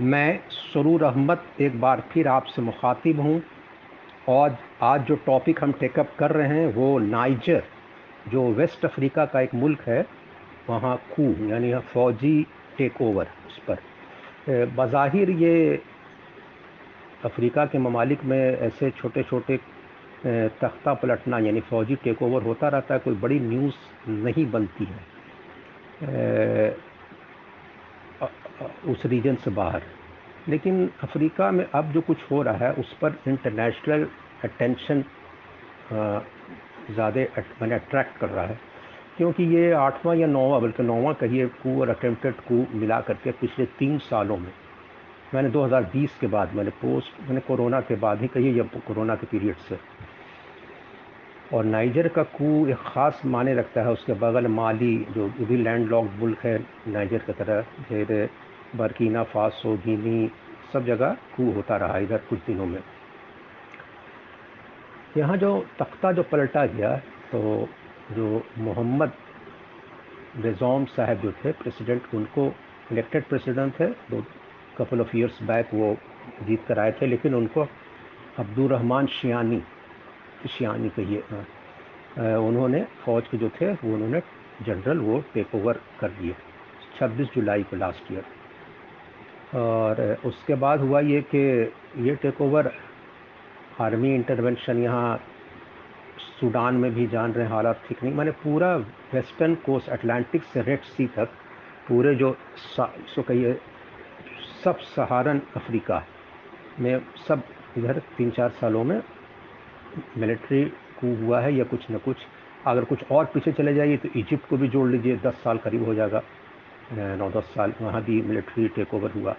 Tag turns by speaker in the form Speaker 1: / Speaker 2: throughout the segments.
Speaker 1: मैं सरूर अहमद एक बार फिर आपसे मुखातिब हूँ। और आज जो टॉपिक हम टेकअप कर रहे हैं, वो नाइजर जो वेस्ट अफ्रीका का एक मुल्क है, वहाँ कू यानी फ़ौजी टेक ओवर उस पर। बज़ाहिर ये अफ्रीका के ममालिक में ऐसे छोटे छोटे तख्ता पलटना, यानी फ़ौजी टेक ओवर होता रहता है, कोई बड़ी न्यूज़ नहीं बनती है। उस रीजन से बाहर। लेकिन अफ्रीका में अब जो कुछ हो रहा है, उस पर इंटरनेशनल अटेंशन ज़्यादा मैंने अट्रैक्ट कर रहा है। क्योंकि ये आठवां या नौवां, बल्कि नौवां कहिए कू और अटेम्प्टेड कू मिला करके पिछले तीन सालों में। मैंने 2020 के बाद, मैंने पोस्ट मैंने कोरोना के बाद ही कही या कोरोना के पीरियड से। और नाइजर का कू एक ख़ास माने रखता है, उसके बगल माली, जो भी लैंड लॉक मुल्क है नाइजर की तरह, फिर बरकीना, फासो, गिनी, सब जगह कू होता रहा इधर कुछ दिनों में यहाँ जो तख्ता जो पलटा गया तो जो मोहम्मद बेजोम साहब जो थे, प्रेसिडेंट, उनको इलेक्टेड प्रेसिडेंट थे, दो कपल ऑफ़ ईयर्स बैक वो जीत कर आए थे, लेकिन उनको अब्दुलरहमान शियानी शियानी कहिए। उन्होंने फ़ौज के जो थे, वो उन्होंने जनरल वो टेक ओवर कर दिए 26 जुलाई को लास्ट ईयर और उसके बाद हुआ ये कि ये टेक ओवर आर्मी इंटरवेंशन यहाँ सूडान में भी जान रहे हालात ठीक नहीं। मैंने पूरा वेस्टर्न कोस्ट अटलांटिक से रेड सी तक पूरे जो सो कहिए, सब सहारन अफ्रीका में सब इधर तीन चार सालों में मिलिट्री कू हुआ है या कुछ न कुछ। अगर कुछ और पीछे चले जाइए तो इजिप्ट को भी जोड़ लीजिए, दस साल करीब हो जाएगा। नौ दस साल वहाँ भी मिलिट्री टेक ओवर हुआ।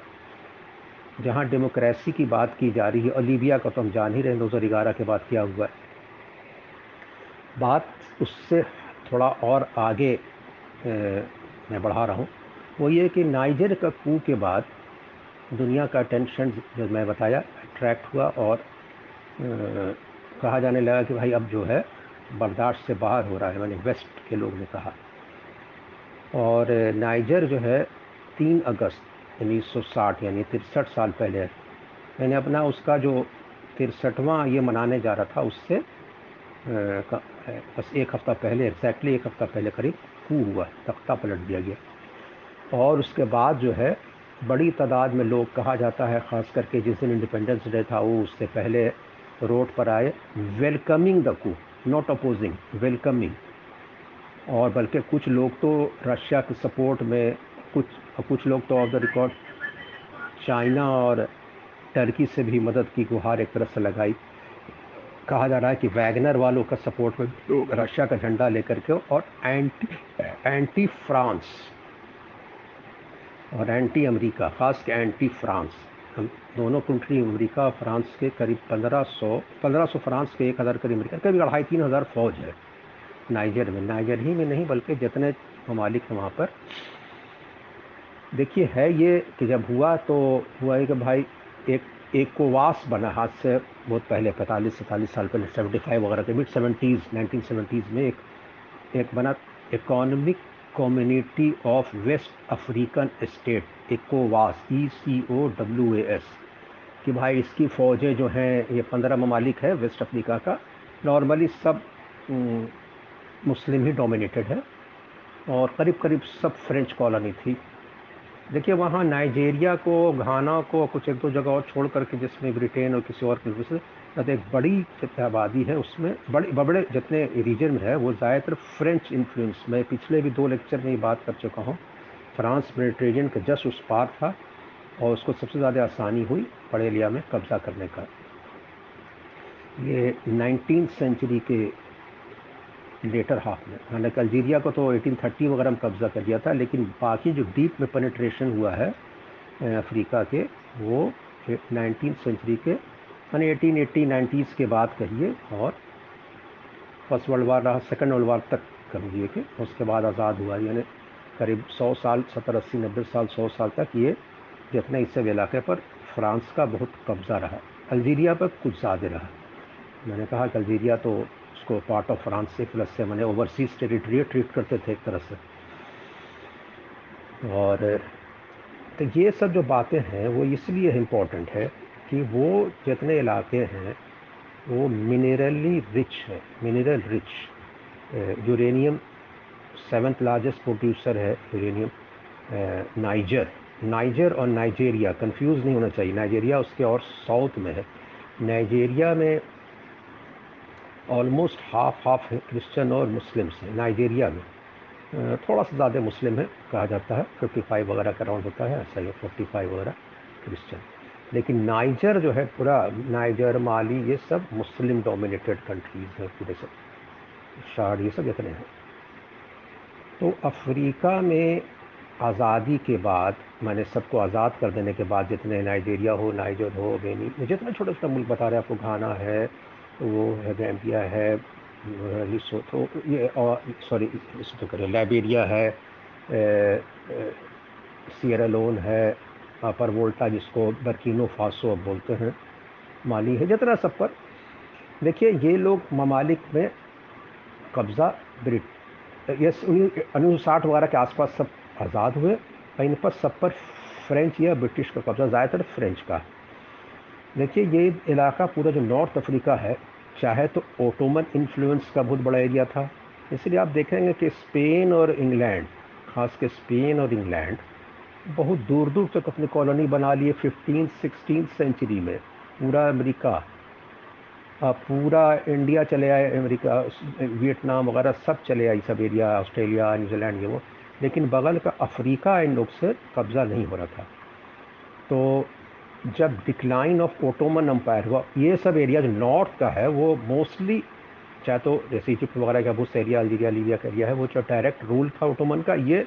Speaker 1: जहाँ डेमोक्रेसी की बात की जा रही है और लीबिया का तो हम जान ही रहे दो हज़ार ग्यारह के बाद क्या हुआ। बात उससे थोड़ा और आगे ए, मैं बढ़ा रहा हूँ। वो ये कि नाइजर का कू के बाद दुनिया का टेंशन जो मैं बताया अट्रैक्ट हुआ और कहा जाने लगा कि भाई अब जो है बर्दाश्त से बाहर हो रहा है। मैंने वेस्ट के लोग ने कहा। और नाइजर जो है, तीन अगस्त उन्नीस सौ साठ, यानी तिरसठ साल पहले मैंने अपना उसका जो तिरसठवां ये मनाने जा रहा था, उससे बस एक हफ़्ता पहले एग्जैक्टली एक हफ़्ता पहले करीब कू हुआ, तख्ता पलट दिया गया। और उसके बाद जो है, बड़ी तादाद में लोग कहा जाता है, ख़ास करके जिस दिन इंडिपेंडेंस डे था, वो उससे पहले रोड पर आए। Welcoming the coup not opposing welcoming और बल्कि कुछ लोग तो रशिया के सपोर्ट में, कुछ कुछ लोग तो ऑफ़ द रिकॉर्ड चाइना और टर्की से भी मदद की गुहार एक तरह से लगाई। कहा जा रहा है कि वैगनर वालों का सपोर्ट में लोग रशिया का झंडा लेकर के और एंटी एंटी फ्रांस और एंटी अमेरिका ख़ास के एंटी फ्रांस दोनों कंट्री अमेरिका फ्रांस के करीब 1500 1500 फ्रांस के एक हज़ार करीब अमेरिका, करीब अढ़ाई, तीन हज़ार फौज है। नाइजर में। नाइजर ही में नहीं, बल्कि जितने ममालिक हैं वहाँ पर। देखिए, है ये कि जब हुआ तो हुआ है कि भाई एक एक को वास बना हाथ से बहुत पहले, पैंतालीस, सैंतालीस साल पहले, सेवेंटी फाइव वगैरह के मिड सेवेंटीज़, नाइनटीन सेवेंटीज़ में एक एक बना economic community of West African state, इकोवास E C O W A S कि भाई इसकी फ़ौजें जो हैं, ये पंद्रह ममालिक है वेस्ट अफ्रीका का। नॉर्मली सब मुस्लिम ही डोमिनेटेड है और करीब करीब सब फ्रेंच कॉलोनी थी। देखिए वहाँ नाइजेरिया को घाना को, कुछ एक दो जगह और छोड़ करके जिसमें ब्रिटेन और किसी और कंट्री से एक बड़ी आबादी है उसमें, बड़े बड़े जितने रीजन में है, वो ज़्यादातर फ्रेंच इन्फ्लुएंस मैं। पिछले भी दो लेक्चर में ही बात कर चुका हूँ। फ्रांस मेडिटेरियन के जस्ट उस पार था और उसको सबसे ज़्यादा आसानी हुई पड़ेलिया में कब्ज़ा करने का। ये नाइनटीन सेंचुरी के लेटर हाफ़ में। हालाँकि अल्जीरिया को तो 1830 वगैरह में कब्ज़ा कर दिया था, लेकिन बाकी जो डीप में पेनिट्रेशन हुआ है अफ्रीका के, वो नाइनटीन सेंचुरी के, यानी एटीन एट्टी नाइन्टीज़ के बाद कहिए, और फ़र्स्ट वर्ल्ड वार रहा सेकेंड वर्ल्ड वार तक कहिए कि उसके बाद आज़ाद हुआ। यानी करीब सौ साल, सत्तर, अस्सी, नब्बे साल, सौ साल तक ये जितने इस इलाके पर फ्रांस का बहुत कब्ज़ा रहा। अल्जीरिया पर कुछ ज़्यादा रहा। मैंने कहा कि अल्जीरिया तो उसको पार्ट ऑफ़ फ्रांस से प्लस से मैंने ओवरसीज़ टेरिटरी ट्रीट करते थे एक तरह से। और तो ये सब जो बातें हैं, वो इसलिए इम्पोर्टेंट है कि वो जितने इलाके हैं, वो मिनरली रिच है mineral rich uranium seventh largest producer है यूरेनियम नाइजर नाइजर और नाइजेरिया कंफ्यूज नहीं होना चाहिए। नाइजेरिया उसके और साउथ में है। नाइजेरिया में ऑलमोस्ट हाफ़ हाफ़ है क्रिश्चन और मुस्लिम्स हैं नाइजेरिया में। थोड़ा सा ज़्यादा मुस्लिम है, कहा जाता है। 55 वगैरह का राउंड होता है, ऐसा ही 45 वगैरह क्रिश्चियन लेकिन नाइजर जो है, पूरा नाइजर माली ये सब मुस्लिम डोमिनेटेड कंट्रीज़ हैं पूरे सब। शार्ड ये सब जितने हैं। तो अफ्रीका में आज़ादी के बाद, मैंने सबको आज़ाद कर देने के बाद, जितने नाइजीरिया हो नाइजर हो, बेनी जितने छोटा छोटा मुल्क बता रहे हैं आपको घाना है वो है है लिसोथो ये और, सॉरी लिसोथो करें, लाइबेरिया है सियरालोन है पर वोल्टा जिसको बर्किनो फासो अब बोलते हैं, माली है, जितना सब पर। देखिए, ये लोग ममालिक में कब्ज़ा, ब्रिट ये उन्नीस साठ वगैरह के आसपास सब आज़ाद हुए इन पर सब पर फ्रेंच या ब्रिटिश का कब्ज़ा, ज़्यादातर फ्रेंच का। देखिए, ये इलाका पूरा जो नॉर्थ अफ्रीका है, चाहे तो ओटोमन इन्फ्लुएंस का बहुत बड़ा एरिया था। इसलिए आप देखेंगे कि स्पेन और इंग्लैंड, खास के स्पेन और इंग्लैंड, बहुत दूर दूर तक अपनी कॉलोनी बना लिए फिफ्टीन, सिक्सटीन सेंचुरी में। पूरा अमेरिका पूरा इंडिया चले आए, अमेरिका, वियतनाम वगैरह सब चले आई सब एरिया, ऑस्ट्रेलिया, न्यूजीलैंड, ये वो। लेकिन बगल का अफ्रीका इन लोग से कब्ज़ा नहीं हो रहा था। तो जब डिक्लाइन ऑफ़ ओटोमन अम्पायर हुआ, ये सब एरिया जो नॉर्थ का है, वो मोस्टली चाहे तो जैसे इजिप्ट वगैरह का बहुत एरिया अल्जीरिया लीबिया का एरिया है, वो जो डायरेक्ट रूल था ओटोमन का, ये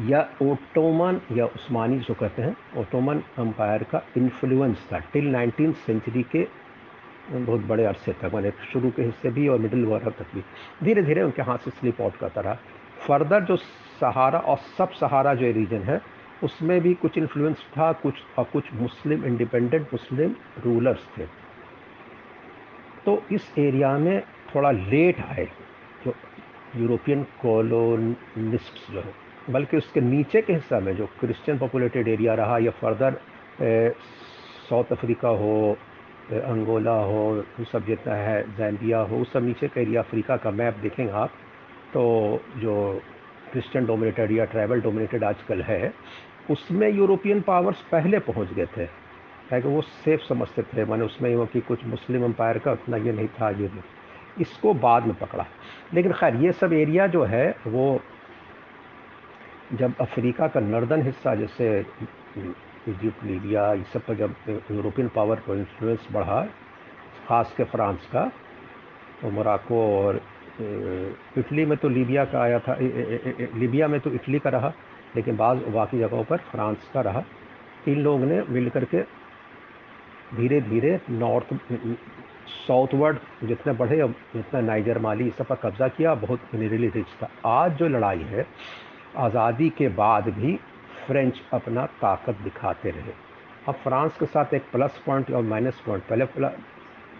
Speaker 1: या ओटोमन या उस्मानी जो कहते हैं ओटोमन अम्पायर का इन्फ्लुएंस था। टिल नाइनटीन सेंचुरी के बहुत बड़े अरसे तक मैंने शुरू के हिस्से भी और मिडिल वगैरह तक भी। धीरे धीरे उनके हाथ से स्लिप आउट करता रहा। फर्दर जो सहारा और सब सहारा जो रीजन है उसमें भी कुछ इन्फ्लुएंस था, कुछ, और कुछ मुस्लिम इंडिपेंडेंट मुस्लिम रूलर्स थे। तो इस एरिया में थोड़ा लेट आए जो यूरोपियन कॉलोनिस्ट जो है। बल्कि उसके नीचे के हिस्सा में जो क्रिश्चियन पॉपुलेटेड एरिया रहा, या फर्दर साउथ अफ्रीका हो अंगोला हो वो सब जितना है जैम्बिया हो, उस सब नीचे का एरिया अफ्रीका का मैप देखेंगे आप तो जो क्रिश्चियन डोमिनेटेड या ट्राइबल डोमिनेटेड आजकल है उसमें यूरोपियन पावर्स पहले पहुँच गए थे। ताकि वो सेफ़ समझते थे, मैंने उसमें कि कुछ मुस्लिम अम्पायर का उतना ये नहीं था, ये नहीं। इसको बाद में पकड़ा। लेकिन खैर, ये सब एरिया जो है, वो जब अफ्रीका का नर्दन हिस्सा, जैसे इजिप्ट, लीबिया इस सब पर जब यूरोपियन पावर को इन्फ्लुएंस बढ़ा, ख़ास के फ्रांस का तो मोराको और इटली में तो लीबिया का आया था लीबिया में तो इटली का रहा। लेकिन बाद बाकी जगहों पर फ्रांस का रहा। इन लोग ने मिल करके धीरे धीरे नॉर्थ, साउथवर्ड जितने बढ़े जितना नाइजर, माली, इस सब पर कब्ज़ा किया, बहुत मिनरली रिच था। आज जो लड़ाई है, आज़ादी के बाद भी फ्रेंच अपना ताकत दिखाते रहे। अब फ्रांस के साथ एक प्लस पॉइंट और माइनस पॉइंट। पहले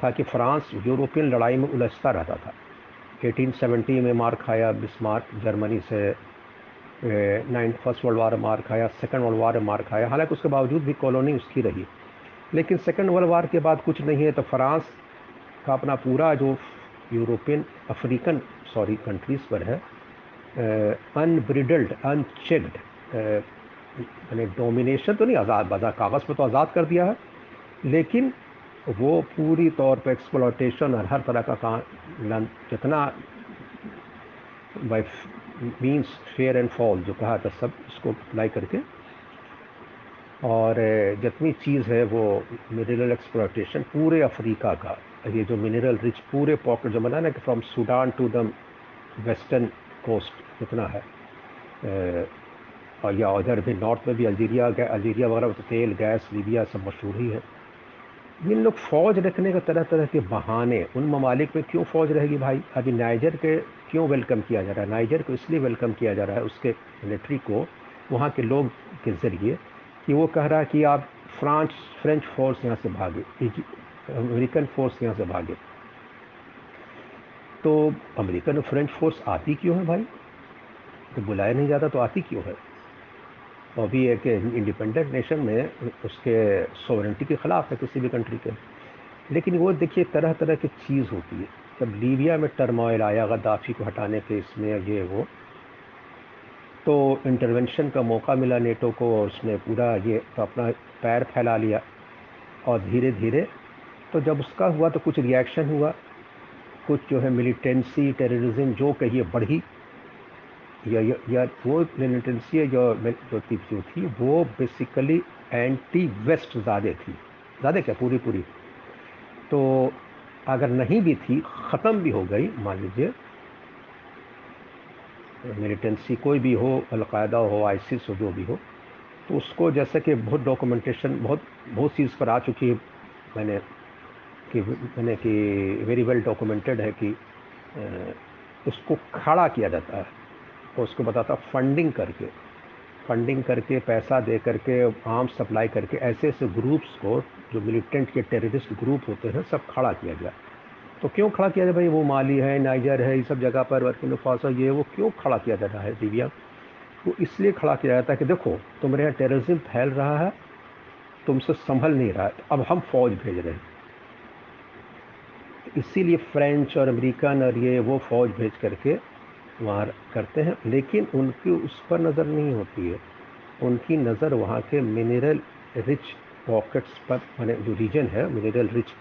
Speaker 1: था कि फ्रांस यूरोपियन लड़ाई में उलझता रहता था। 1870 में मार खाया, बिस्मार्क, जर्मनी से नाइन फ़र्स्ट वर्ल्ड वार मार खाया सेकेंड वर्ल्ड वार मार खाया हालाँकि उसके बावजूद भी कॉलोनी उसकी रही। लेकिन सेकेंड वर्ल्ड वार के बाद कुछ नहीं है तो फ्रांस का अपना पूरा जो यूरोपियन, अफ्रीकन, सॉरी, कंट्रीज़ पर है अनब्रिडल्ड अनचेक्ड मैंने डोमिनेशन तो नहीं, आज़ाद बाज़ार कागज़ पर तो आज़ाद कर दिया है। लेकिन वो पूरी तौर पर एक्सप्लोटेशन और हर तरह का काम जितना by means fair and foul जो कहा था, सब इसको अप्लाई करके। और जितनी चीज़ है वो मिनरल एक्सप्लोटेशन पूरे अफ्रीका का, ये जो मिनरल रिच पूरे पॉकेट जो बना ना कि from Sudan to the western coast जितना है। और या उधर भी नॉर्थ में भी अल्जीरिया अल्जीरिया वगैरह तो तेल, गैस, लीबिया सब मशहूर ही है। इन लोग फ़ौज रखने का तरह तरह के बहाने, उन ममालिक में क्यों फ़ौज रहेगी भाई? अभी नाइजर के क्यों वेलकम किया जा रहा है? नाइजर को इसलिए वेलकम किया जा रहा है उसके मिलिट्री को, वहाँ के लोग के ज़रिए, कि वो कह रहा है कि आप फ्रांस फ्रेंच फोर्स यहाँ से भागे अमेरिकन फोर्स यहाँ से भागे। तो अमेरिकन और फ्रेंच फोर्स आती क्यों है भाई? तो बुलाया नहीं जाता तो आती क्यों है? और भी एक इंडिपेंडेंट नेशन में उसके सोवरेंटी के ख़िलाफ़ है किसी भी कंट्री के। लेकिन वो देखिए तरह तरह की चीज़ होती है। जब लीबिया में टर्मोइल आया गद्दाफ़ी को हटाने के इसमें ये वो तो इंटरवेंशन का मौका मिला नेटो को और उसने पूरा ये तो अपना पैर फैला लिया और धीरे धीरे तो जब उसका हुआ तो कुछ रिएक्शन हुआ। कुछ जो है मिलिटेंसी टेररिज्म जो कहिए बढ़ी। या, या, वो मिलिटेंसी जो जो जो थी वो बेसिकली एंटी वेस्ट ज़्यादा थी। ज़्यादा क्या? पूरी पूरी तो अगर नहीं भी थी, ख़त्म भी हो गई, मान लीजिए। मिलिटेंसी कोई भी हो, अलकायदा हो, आईसिस हो, जो भी हो तो उसको जैसे कि बहुत डॉक्यूमेंटेशन बहुत बहुत चीज़ पर आ चुकी है। मैंने कि मैंने कि वेरी वेल डॉक्यूमेंटेड है कि उसको खड़ा किया जाता है। तो उसको बताता फंडिंग करके। फंडिंग करके, पैसा दे करके आर्म सप्लाई करके, ऐसे ऐसे ग्रुप्स को जो मिलिटेंट के टेररिस्ट ग्रुप होते हैं, सब खड़ा किया गया। तो क्यों खड़ा किया जाए भाई? वो माली है, नाइजर है, ये सब जगह पर वर्किन फासा ये, वो क्यों खड़ा किया जा रहा है दिव्या वो इसलिए खड़ा किया जाता है कि देखो, तुम्हारे यहाँ टेररिज्म फैल रहा है, तुमसे संभल नहीं रहा है, अब हम फौज भेज रहे हैं। इसीलिए फ्रेंच और अमेरिकन और ये, वो फौज भेज करके वहाँ करते हैं लेकिन उनकी उस पर नज़र नहीं होती है। उनकी नज़र वहाँ के मिनरल रिच पॉकेट्स पर मैंने जो रीजन है मिनरल रिच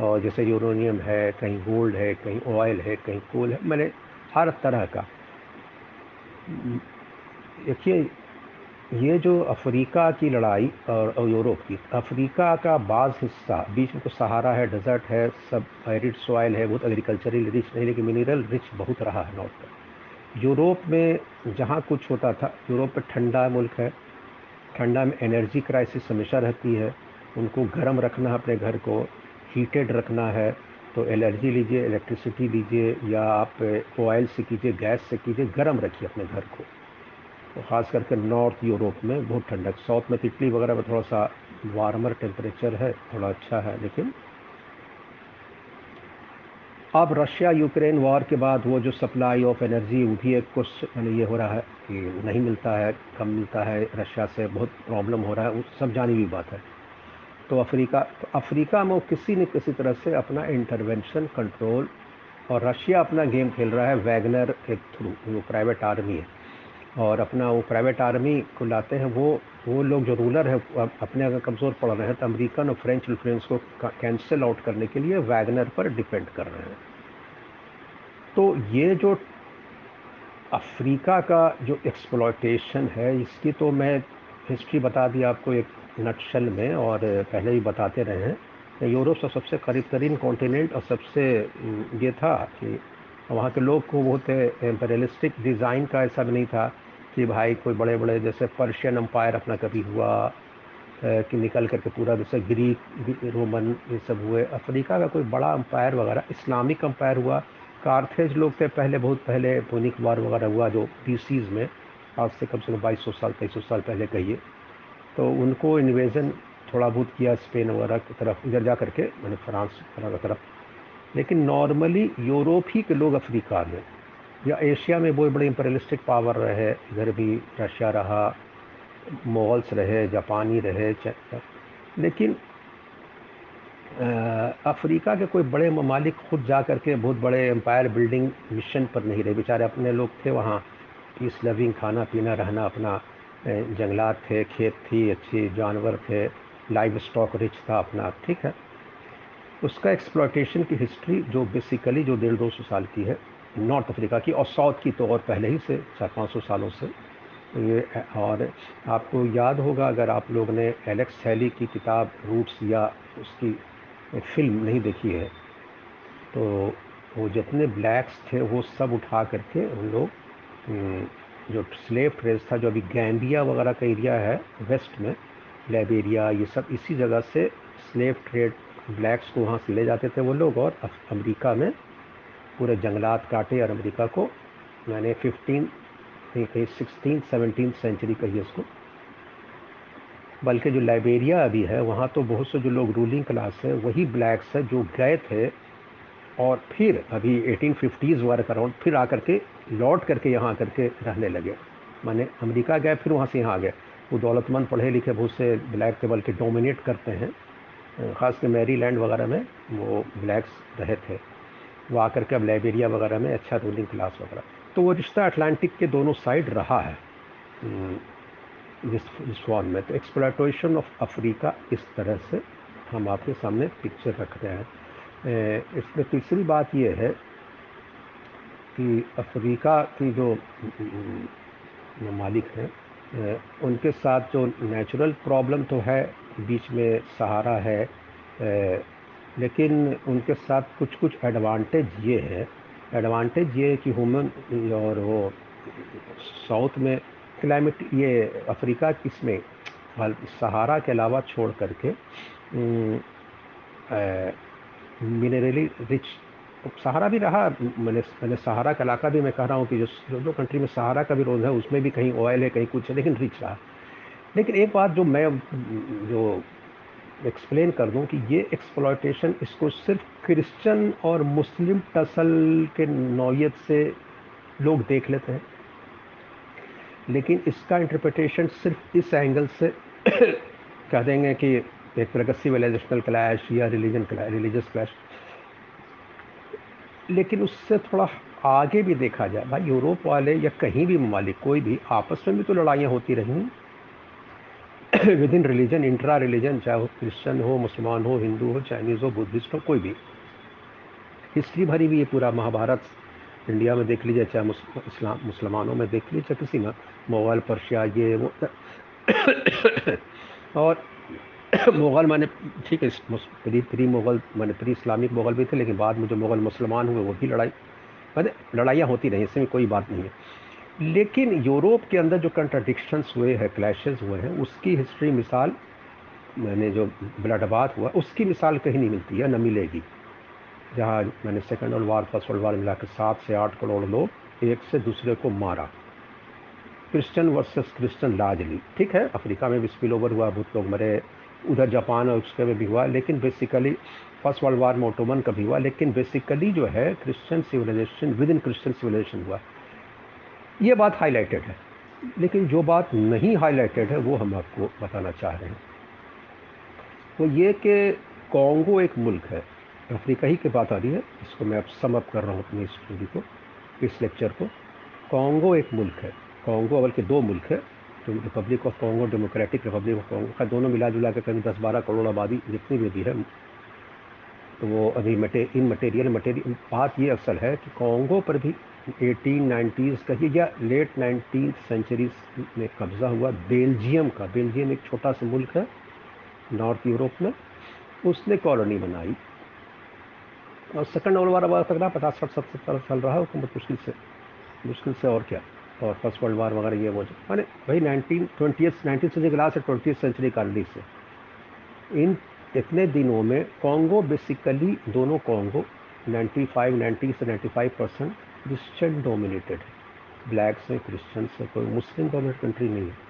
Speaker 1: और जैसे यूरोनियम है कहीं गोल्ड है कहीं ऑयल है कहीं कोल है मैंने हर तरह का। देखिए ये जो अफ्रीका की लड़ाई और, और यूरोप की अफ्रीका का बाज़ हिस्सा बीच में तो सहारा है डेजर्ट है सब एरिड सॉइल है बहुत एग्रीकल्चरल रिच नहीं लेकिन मिनरल रिच बहुत रहा है नॉर्थ का यूरोप में जहाँ कुछ होता था, यूरोप ठंडा मुल्क है, ठंडा में एनर्जी क्राइसिस हमेशा रहती है, उनको गर्म रखना अपने घर को, हीटेड रखना है तो एलर्जी लीजिए, इलेक्ट्रिसिटी लीजिए, या आप ऑयल से कीजिए, गैस से कीजिए, गर्म रखिए अपने घर को। तो ख़ास करके नॉर्थ यूरोप में बहुत ठंडक, साउथ में इटली वगैरह में थोड़ा सा वार्मर टेम्परेचर है, थोड़ा अच्छा है, लेकिन अब रशिया यूक्रेन वॉर के बाद वो जो सप्लाई ऑफ़ एनर्जी वो भी एक कुछ ये हो रहा है कि नहीं मिलता है, कम मिलता है, रशिया से बहुत प्रॉब्लम हो रहा है वो सब जानी हुई बात है। तो अफ्रीका तो अफ्रीका में किसी न किसी तरह से अपना इंटरवेंशन कंट्रोल और रशिया अपना गेम खेल रहा है वैगनर के थ्रू वो प्राइवेट आर्मी है। और अपना वो प्राइवेट आर्मी को लाते हैं, वो वो लोग जो रूलर है अपने अगर कमज़ोर पड़ रहे हैं तो अमेरिकन और फ्रेंच इन्फ्लुएंस को कैंसिल आउट करने के लिए वैगनर पर डिपेंड कर रहे हैं। तो ये जो अफ्रीका का जो एक्सप्लॉयटेशन है, इसकी तो मैं हिस्ट्री बता दी आपको एक नटशल में, और पहले भी बताते रहे हैं। यूरोप से सबसे करीब तरीन कॉन्टिनेंट और सबसे ये था कि वहाँ के लोग को बहुत एम्पेरियलिस्टिक डिज़ाइन का ऐसा भी नहीं था। कि भाई कोई बड़े बड़े जैसे पर्शियन अम्पायर अपना कभी हुआ कि निकल करके पूरा जैसे ग्रीक रोमन ये सब हुए। अफ्रीका का कोई बड़ा अम्पायर वगैरह इस्लामिक अम्पायर हुआ। कार्थेज लोग थे पहले, बहुत पहले पुनिक वार वगैरह हुआ जो पीसीज में। आज से कम से कम बाईस सौ साल, तेईस सौ साल पहले कहिए तो उनको इन्वेजन थोड़ा बहुत किया स्पेन वगैरह की तरफ़, इधर जा करके, मैंने फ्रांस वगैरह की तरफ़। लेकिन नॉर्मली यूरोप ही के लोग अफ्रीका में। या एशिया में बहुत बड़े इंपरियलिस्टिक पावर रहे, इधर भी रशिया रहा, मोगल्स रहे, जापानी रहे लेकिन अफ्रीका के कोई बड़े ममालिक खुद जा कर के बहुत बड़े एम्पायर बिल्डिंग मिशन पर नहीं रहे। बेचारे अपने लोग थे वहाँ। पीस लविंग खाना पीना, रहना अपना जंगलात थे, खेत थी, अच्छे जानवर थे लाइव स्टॉक रिच था अपना, ठीक है? उसका एक्सप्लॉटेशन की हिस्ट्री जो बेसिकली जो डेढ़ दो सौ साल की है नॉर्थ अफ्रीका की और साउथ की तो और पहले ही से, चार पाँच सौ सालों से। ये, और आपको याद होगा, अगर आप लोग ने एलेक्स हैली की किताब रूट्स या उसकी फ़िल्म नहीं देखी है तो वो जितने ब्लैक्स थे, वो सब उठा करके उन लोग जो स्लेव ट्रेड था, जो अभी गैम्बिया वगैरह का एरिया है, वेस्ट में लाइबेरिया ये सब इसी जगह से स्लेव ट्रेड ब्लैक्स को वहाँ से ले जाते थे वो लोग और अमेरिका में पूरे जंगलात काटे और अमेरिका को मैंने फिफ्टीन कहीं सिक्सटीन सेवनटीन सेंचुरी कही उसको। बल्कि जो लाइबेरिया अभी है, वहाँ तो बहुत से जो लोग रूलिंग क्लास है, वही ब्लैक्स है जो गए थे, और फिर अभी एटीन फिफ्टीज़ वर्क अराउंड फिर आकर के, लौट करके यहाँ आकर के रहने लगे। माने अमेरिका गए, फिर वहाँ से यहाँ आ गए। वो दौलतमंद पढ़े लिखे बहुत से ब्लैक के बल्कि डोमिनेट करते हैं। ख़ास कर मैरी लैंड वगैरह में वो ब्लैक्स रहे थे। वो आकर के अब लाइबेरिया वगैरह में अच्छा रूलिंग क्लास वगैरह तो वो रिश्ता अटलांटिक के दोनों साइड रहा है जिस फॉर्म में। तो एक्सप्लाइटेशन ऑफ़ अफ्रीका इस तरह से हम आपके सामने पिक्चर रख रहे हैं इसमें तीसरी बात यह है कि अफ्रीका की जो ममालिक हैं उनके साथ जो नेचुरल प्रॉब्लम तो है, बीच में सहारा है लेकिन उनके साथ कुछ कुछ एडवांटेज ये है। एडवांटेज ये है कि ह्यूमन और वो साउथ में क्लाइमेट ये अफ्रीका इसमें सहारा के अलावा छोड़ करके मिनरली रिच सहारा भी रहा। मैंने मैंने सहारा का इलाका भी मैं कह रहा हूँ कि जो जो कंट्री में सहारा का भी रोल है, उसमें भी कहीं ऑयल है, कहीं कुछ है, लेकिन रिच रहा। लेकिन एक बात जो मैं, जो एक्सप्लेन कर दूँ कि ये एक्सप्लॉयटेशन इसको सिर्फ़ क्रिश्चियन और मुस्लिम टसल के नौयत से लोग देख लेते हैं। लेकिन इसका इंटरप्रटेशन सिर्फ़ इस एंगल से कह देंगे कि एक तरह का सिविलाइजेशनल क्लैश या रिलीजन क्लैश रिलीजियस क्लैश लेकिन उससे थोड़ा आगे भी देखा जाए, भाई यूरोप वाले या कहीं भी ममालिक, कोई भी, आपस में भी तो लड़ाइयाँ होती रहीं। Within religion intra religion चाहे वो क्रिश्चन हो, मुसलमान हो, हिंदू हो चाइनीज़ हो बुद्धिस्ट हो, कोई भी। हिस्ट्री भरी हुई है पूरा महाभारत। इंडिया में देख लीजिए, चाहे इस्लाम, मुसलमानों में देख लीजिए, चाहे किसी में मुग़ल पर्शिया ये, वो। और मुग़ल मैंने, ठीक है प्री प्री मुग़ल मैंने प्री इस्लामिक मुग़ल भी थे, लेकिन बाद में जो मुग़ल मुसलमान हुए, वो भी लड़ाई। मैंने लड़ाइयाँ होती रही, इसमें कोई बात नहीं है। लेकिन यूरोप के अंदर जो कंट्राडिक्शंस हुए हैं क्लैशेस हुए हैं, उसकी हिस्ट्री मिसाल, मैंने जो ब्लडबाद हुआ, उसकी मिसाल कहीं नहीं मिलती है, न मिलेगी। जहाँ मैंने second world war first world war मिला मिलाकर सात से आठ करोड़ लोग एक से दूसरे को मारा। क्रिश्चियन वर्सेस क्रिश्चियन लार्जली ठीक है, अफ्रीका में भी स्पिल ओवर हुआ, बहुत लोग मरे, उधर जापान और उसके में भी हुआ, लेकिन बेसिकली फ़र्स्ट वर्ल्ड वार में ओटोमन का भी हुआ, लेकिन बेसिकली जो है Christian civilisation within Christian civilisation हुआ। ये बात हाईलाइटेड है। लेकिन जो बात नहीं हाईलाइटेड है वो हम आपको बताना चाह रहे हैं। वो ये कि कॉन्गो एक मुल्क है अफ्रीका ही की बात आ रही है इसको मैं अब समअप कर रहा हूँ अपनी स्टोरी को इस लेक्चर को। कॉन्गो एक मुल्क है। कॉन्गो बल्कि दो मुल्क है तो republic of Congo democratic republic of Congo का दोनों मिला जुला कर करीब दस बारह करोड़ आबादी जितनी भी, है तो वो अभी मटे इन मटेरियल मटेरियल बात ये असल है कि कॉन्गो पर भी एटीन नाइन्टीज़ का ही या लेट नाइनटीन सेंचुरी में कब्ज़ा हुआ, बेल्जियम का। बेल्जियम एक छोटा सा मुल्क है, नॉर्थ यूरोप में। उसने कॉलोनी बनाई। और सेकंड वर्ल्ड वार तक रहा, पचास, साठ, सत्तर साल रहा उसको मुश्किल से मुश्किल से और क्या। और फ़र्स्ट वर्ल्ड वार वगैरह ये वो मैंने भाई नाइनटीन ट्वेंटी नाइनटीन सेंचुरी के लास्ट ट्वेंटी सेंचुरी का अर्ली से इन इतने दिनों में, कॉन्गो बेसिकली, दोनों कॉन्गो 95 90 से 95 परसेंट क्रिश्चियन डोमिनेटेड है। ब्लैक्स हैं, क्रिश्चियंस हैं, कोई मुस्लिम डोमिनेट कंट्री नहीं है।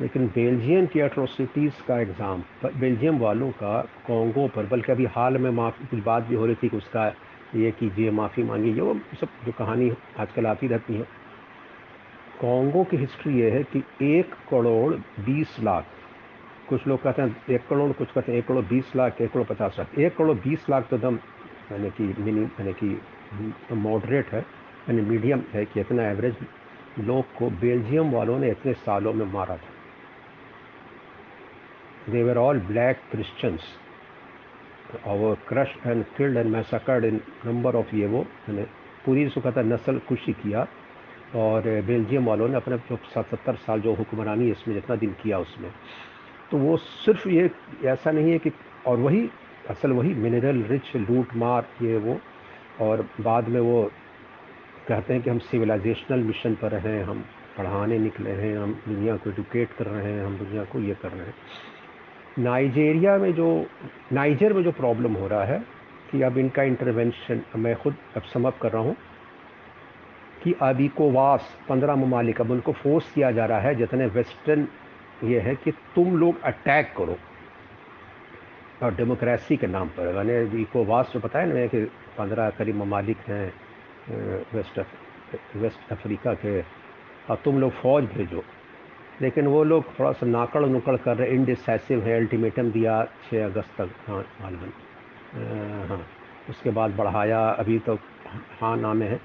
Speaker 1: लेकिन बेल्जियम की एट्रोसिटीज़ का एग्ज़ाम बेल्जियम वालों का कॉन्गो पर, बल्कि अभी हाल में माफ़ी, कुछ बात भी हो रही थी कि उसका ये कीजिए माफ़ी मांगिए वो सब जो कहानी आजकल आती रहती है। कॉन्गो की हिस्ट्री ये है कि एक करोड़ बीस लाख, कुछ लोग कहते हैं एक करोड़, कुछ कहते हैं एक करोड़ बीस लाख, एक करोड़ पचास लाख। एक करोड़ बीस लाख तो दम यानी कि मिनी यानी कि मॉडरेट है, यानी मीडियम है कि इतना एवरेज लोग को बेल्जियम वालों ने इतने सालों में मारा था they were all black Christians. Our crushed and killed and massacred in number of ये वो मैंने पूरी कहता नस्ल खुशी किया, और बेल्जियम वालों ने अपने जो सत्तर साल जो हुक्मरानी इसमें जितना दिन किया उसमें तो वो सिर्फ़ ये, ऐसा नहीं है कि, और वही, असल वही मिनरल रिच लूट मार ये वो और बाद में वो कहते हैं कि हम सिविलाइजेशनल मिशन पर हैं, हम पढ़ाने निकले हैं, हम दुनिया को एडुकेट कर रहे हैं, हम दुनिया को ये कर रहे हैं। नाइजेरिया में जो नाइजर में जो प्रॉब्लम हो रहा है कि अब इनका इंटरवेंशन मैं खुद अब समअप कर रहा हूँ कि अभी को वास पंद्रह ममालिक, अब उनको फोर्स किया जा रहा है, जितने वेस्टर्न ये है कि तुम लोग अटैक करो। और डेमोक्रेसी के नाम पर। मैंने इकोवास जो बताया ना कि पंद्रह करीब ममालिक हैं वेस्ट वेस्ट अफ्रीका के। और तुम लोग फ़ौज भेजो। लेकिन वो लोग थोड़ा सा नाकड़ नुकड़ कर रहे इनडिसाइसिव है अल्टीमेटम दिया छः अगस्त तक। हाँ गालबन हाँ। उसके बाद बढ़ाया। अभी तो हाँ नामे है।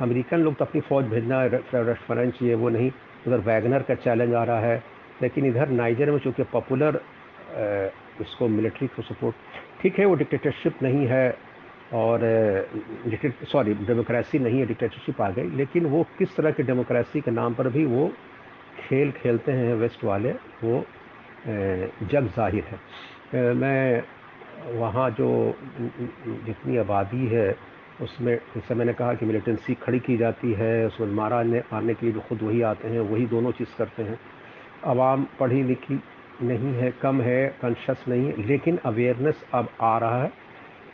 Speaker 1: अमेरिकन लोग तो अपनी फ़ौज भेजना रेफरेंस ये वो नहीं। उधर वैगनर का चैलेंज आ रहा है। लेकिन इधर नाइजर में चूँकि पॉपुलर उसको मिलिट्री को सपोर्ट। ठीक है, वो डिक्टेटरशिप नहीं है और सॉरी डेमोक्रेसी नहीं है डिक्टेटरशिप आ गई, लेकिन वो किस तरह की डेमोक्रेसी के नाम पर भी वो खेल खेलते हैं वेस्ट वाले, वो जग ज़ाहिर है। मैं वहाँ जो जितनी आबादी है, उसमें जैसे मैंने कहा कि मिलिटेंसी खड़ी की जाती है, उसमें मारा मारने के लिए जो खुद वही आते हैं, वही दोनों चीज़ करते हैं। आवाम पढ़ी लिखी नहीं है कम है कॉन्शस नहीं है लेकिन अवेयरनेस अब आ रहा है।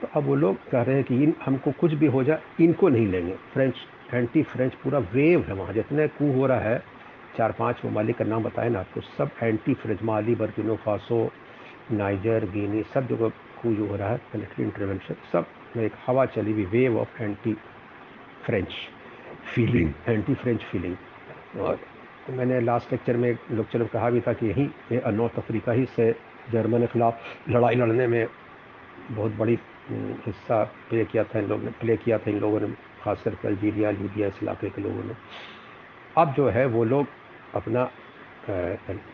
Speaker 1: तो अब वो लोग कह रहे हैं कि इन हमको कुछ भी हो जाए इनको नहीं लेंगे। फ्रेंच एंटी फ्रेंच पूरा वेव है वहाँ जितने कू हो रहा है चार पाँच ममालिक का नाम बताए ना आपको सब anti French Mali Burkina Faso Niger Guinea सब जगह कू जो हो रहा है मिलिट्री इंटरवेंशन सब में एक हवा चली हुई wave of anti French feeling anti French feeling और मैंने लास्ट लेक्चर में लोग चलो कहा भी था कि यहीं नॉर्थ अफ्रीका ही से जर्मन के खिलाफ लड़ाई लड़ने में बहुत बड़ी हिस्सा प्ले किया था इन लोगों ने प्ले किया था इन लोगों ने, खास करके अल्जीरिया, लीबिया इस इलाके के लोगों ने। अब जो है वो लोग अपना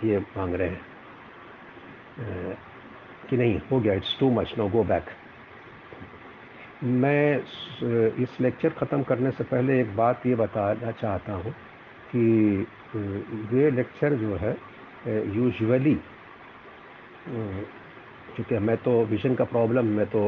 Speaker 1: ये मांग रहे हैं। कि नहीं, हो गया it's too much no go back मैं इस लेक्चर ख़त्म करने से पहले एक बात ये बताना चाहता हूँ कि ये लेक्चर जो है यूजुअली क्योंकि मैं तो विजन का प्रॉब्लम मैं तो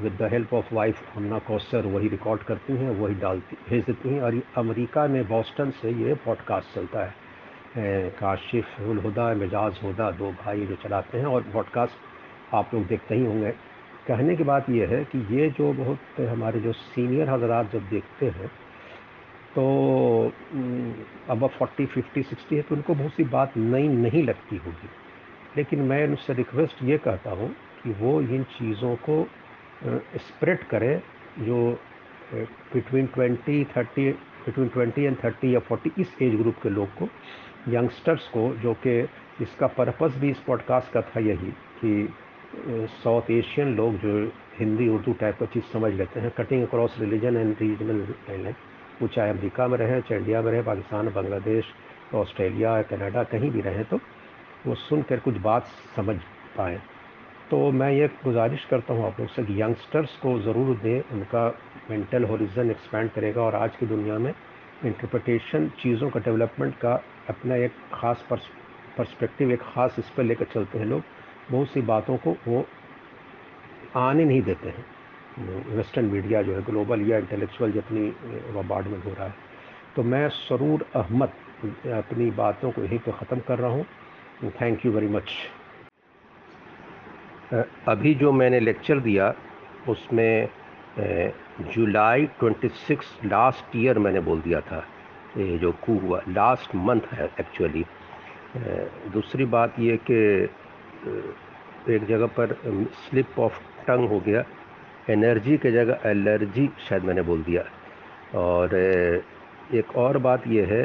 Speaker 1: with the help of wife Hamna Kausar वही रिकॉर्ड करती हैं, वही डालती, भेज देती हैं। और अमेरिका में बॉस्टन से ये पॉडकास्ट चलता है। काशिफ हुदा, मिजाज हुदा, दो भाई जो चलाते हैं और पॉडकास्ट आप लोग देखते ही होंगे। कहने की बात यह है कि ये जो बहुत हमारे जो सीनियर हजरात जब देखते हैं तो अब फोर्टी, फिफ्टी, सिक्सटी है तो उनको बहुत सी बात नई नहीं लगती होगी। लेकिन मैं उनसे रिक्वेस्ट ये कहता हूँ कि वो इन चीज़ों को स्प्रेड करें, जो between twenty thirty between twenty and thirty या फोर्टी इस एज ग्रुप के लोग को यंगस्टर्स को, जो कि इसका पर्पज़ भी इस पॉडकास्ट का था यही कि साउथ एशियन लोग जो हिंदी उर्दू टाइप का चीज़ समझ लेते हैं cutting across religion and regional line वो चाहे अमेरिका में रहें, चाहे इंडिया में रहें, पाकिस्तान, बांग्लादेश, ऑस्ट्रेलिया, कनाडा, कहीं भी रहें तो वो सुन कर कुछ बात समझ पाएँ। तो मैं ये गुजारिश करता हूँ आप लोग से कि यंगस्टर्स को ज़रूर दें, उनका मेंटल होरिजन एक्सपेंड करेगा और आज की दुनिया में इंटरप्रटेशन चीज़ों का डेवलपमेंट का अपना एक ख़ास पर्सपेक्टिव एक ख़ास इस पर लेकर चलते हैं लोग। बहुत सी बातों को वो आने नहीं देते हैं। वेस्टर्न मीडिया जो है, ग्लोबल या इंटेलेक्चुअल जितनी बॉम्बार्डमेंट हो रहा है। तो मैं सरूर अहमद अपनी बातों को यहीं पर ख़त्म कर रहा हूँ। Thank you very much. अभी जो मैंने लेक्चर दिया, उसमें जुलाई 26 लास्ट ईयर मैंने बोल दिया था, ये जो कू हुआ, लास्ट मंथ है एक्चुअली। दूसरी बात ये कि एक जगह पर स्लिप ऑफ़ टंग हो गया। एनर्जी के जगह एलर्जी शायद मैंने बोल दिया। और एक और बात यह है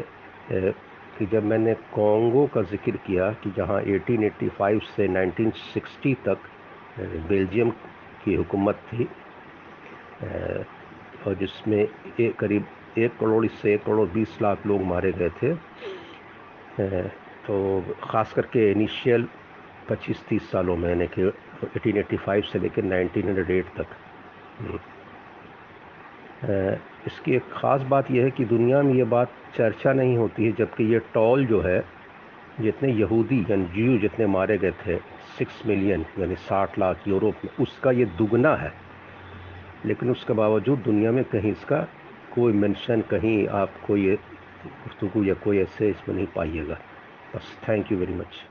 Speaker 1: कि जब मैंने कॉन्गो का ज़िक्र किया कि जहाँ 1885 से 1960 तक बेल्जियम की हुकूमत थी और जिसमें एक करीब एक करोड़ इससे एक करोड़ बीस लाख लोग मारे गए थे तो ख़ास करके इनिशियल 25-30 सालों में, यानी कि 1885 से लेकर 1908 तक। इसकी एक ख़ास बात यह है कि दुनिया में ये बात चर्चा नहीं होती है, जबकि ये टॉल जो है, जितने यहूदी यानी जीव जितने मारे गए थे, सिक्स मिलियन यानी साठ लाख यूरोप में, उसका ये दुगना है। लेकिन उसके बावजूद दुनिया में कहीं इसका कोई मेंशन, कहीं आप कोई गुफ्तु या कोई ऐसे इसमें नहीं पाइएगा। बस थैंक यू वेरी मच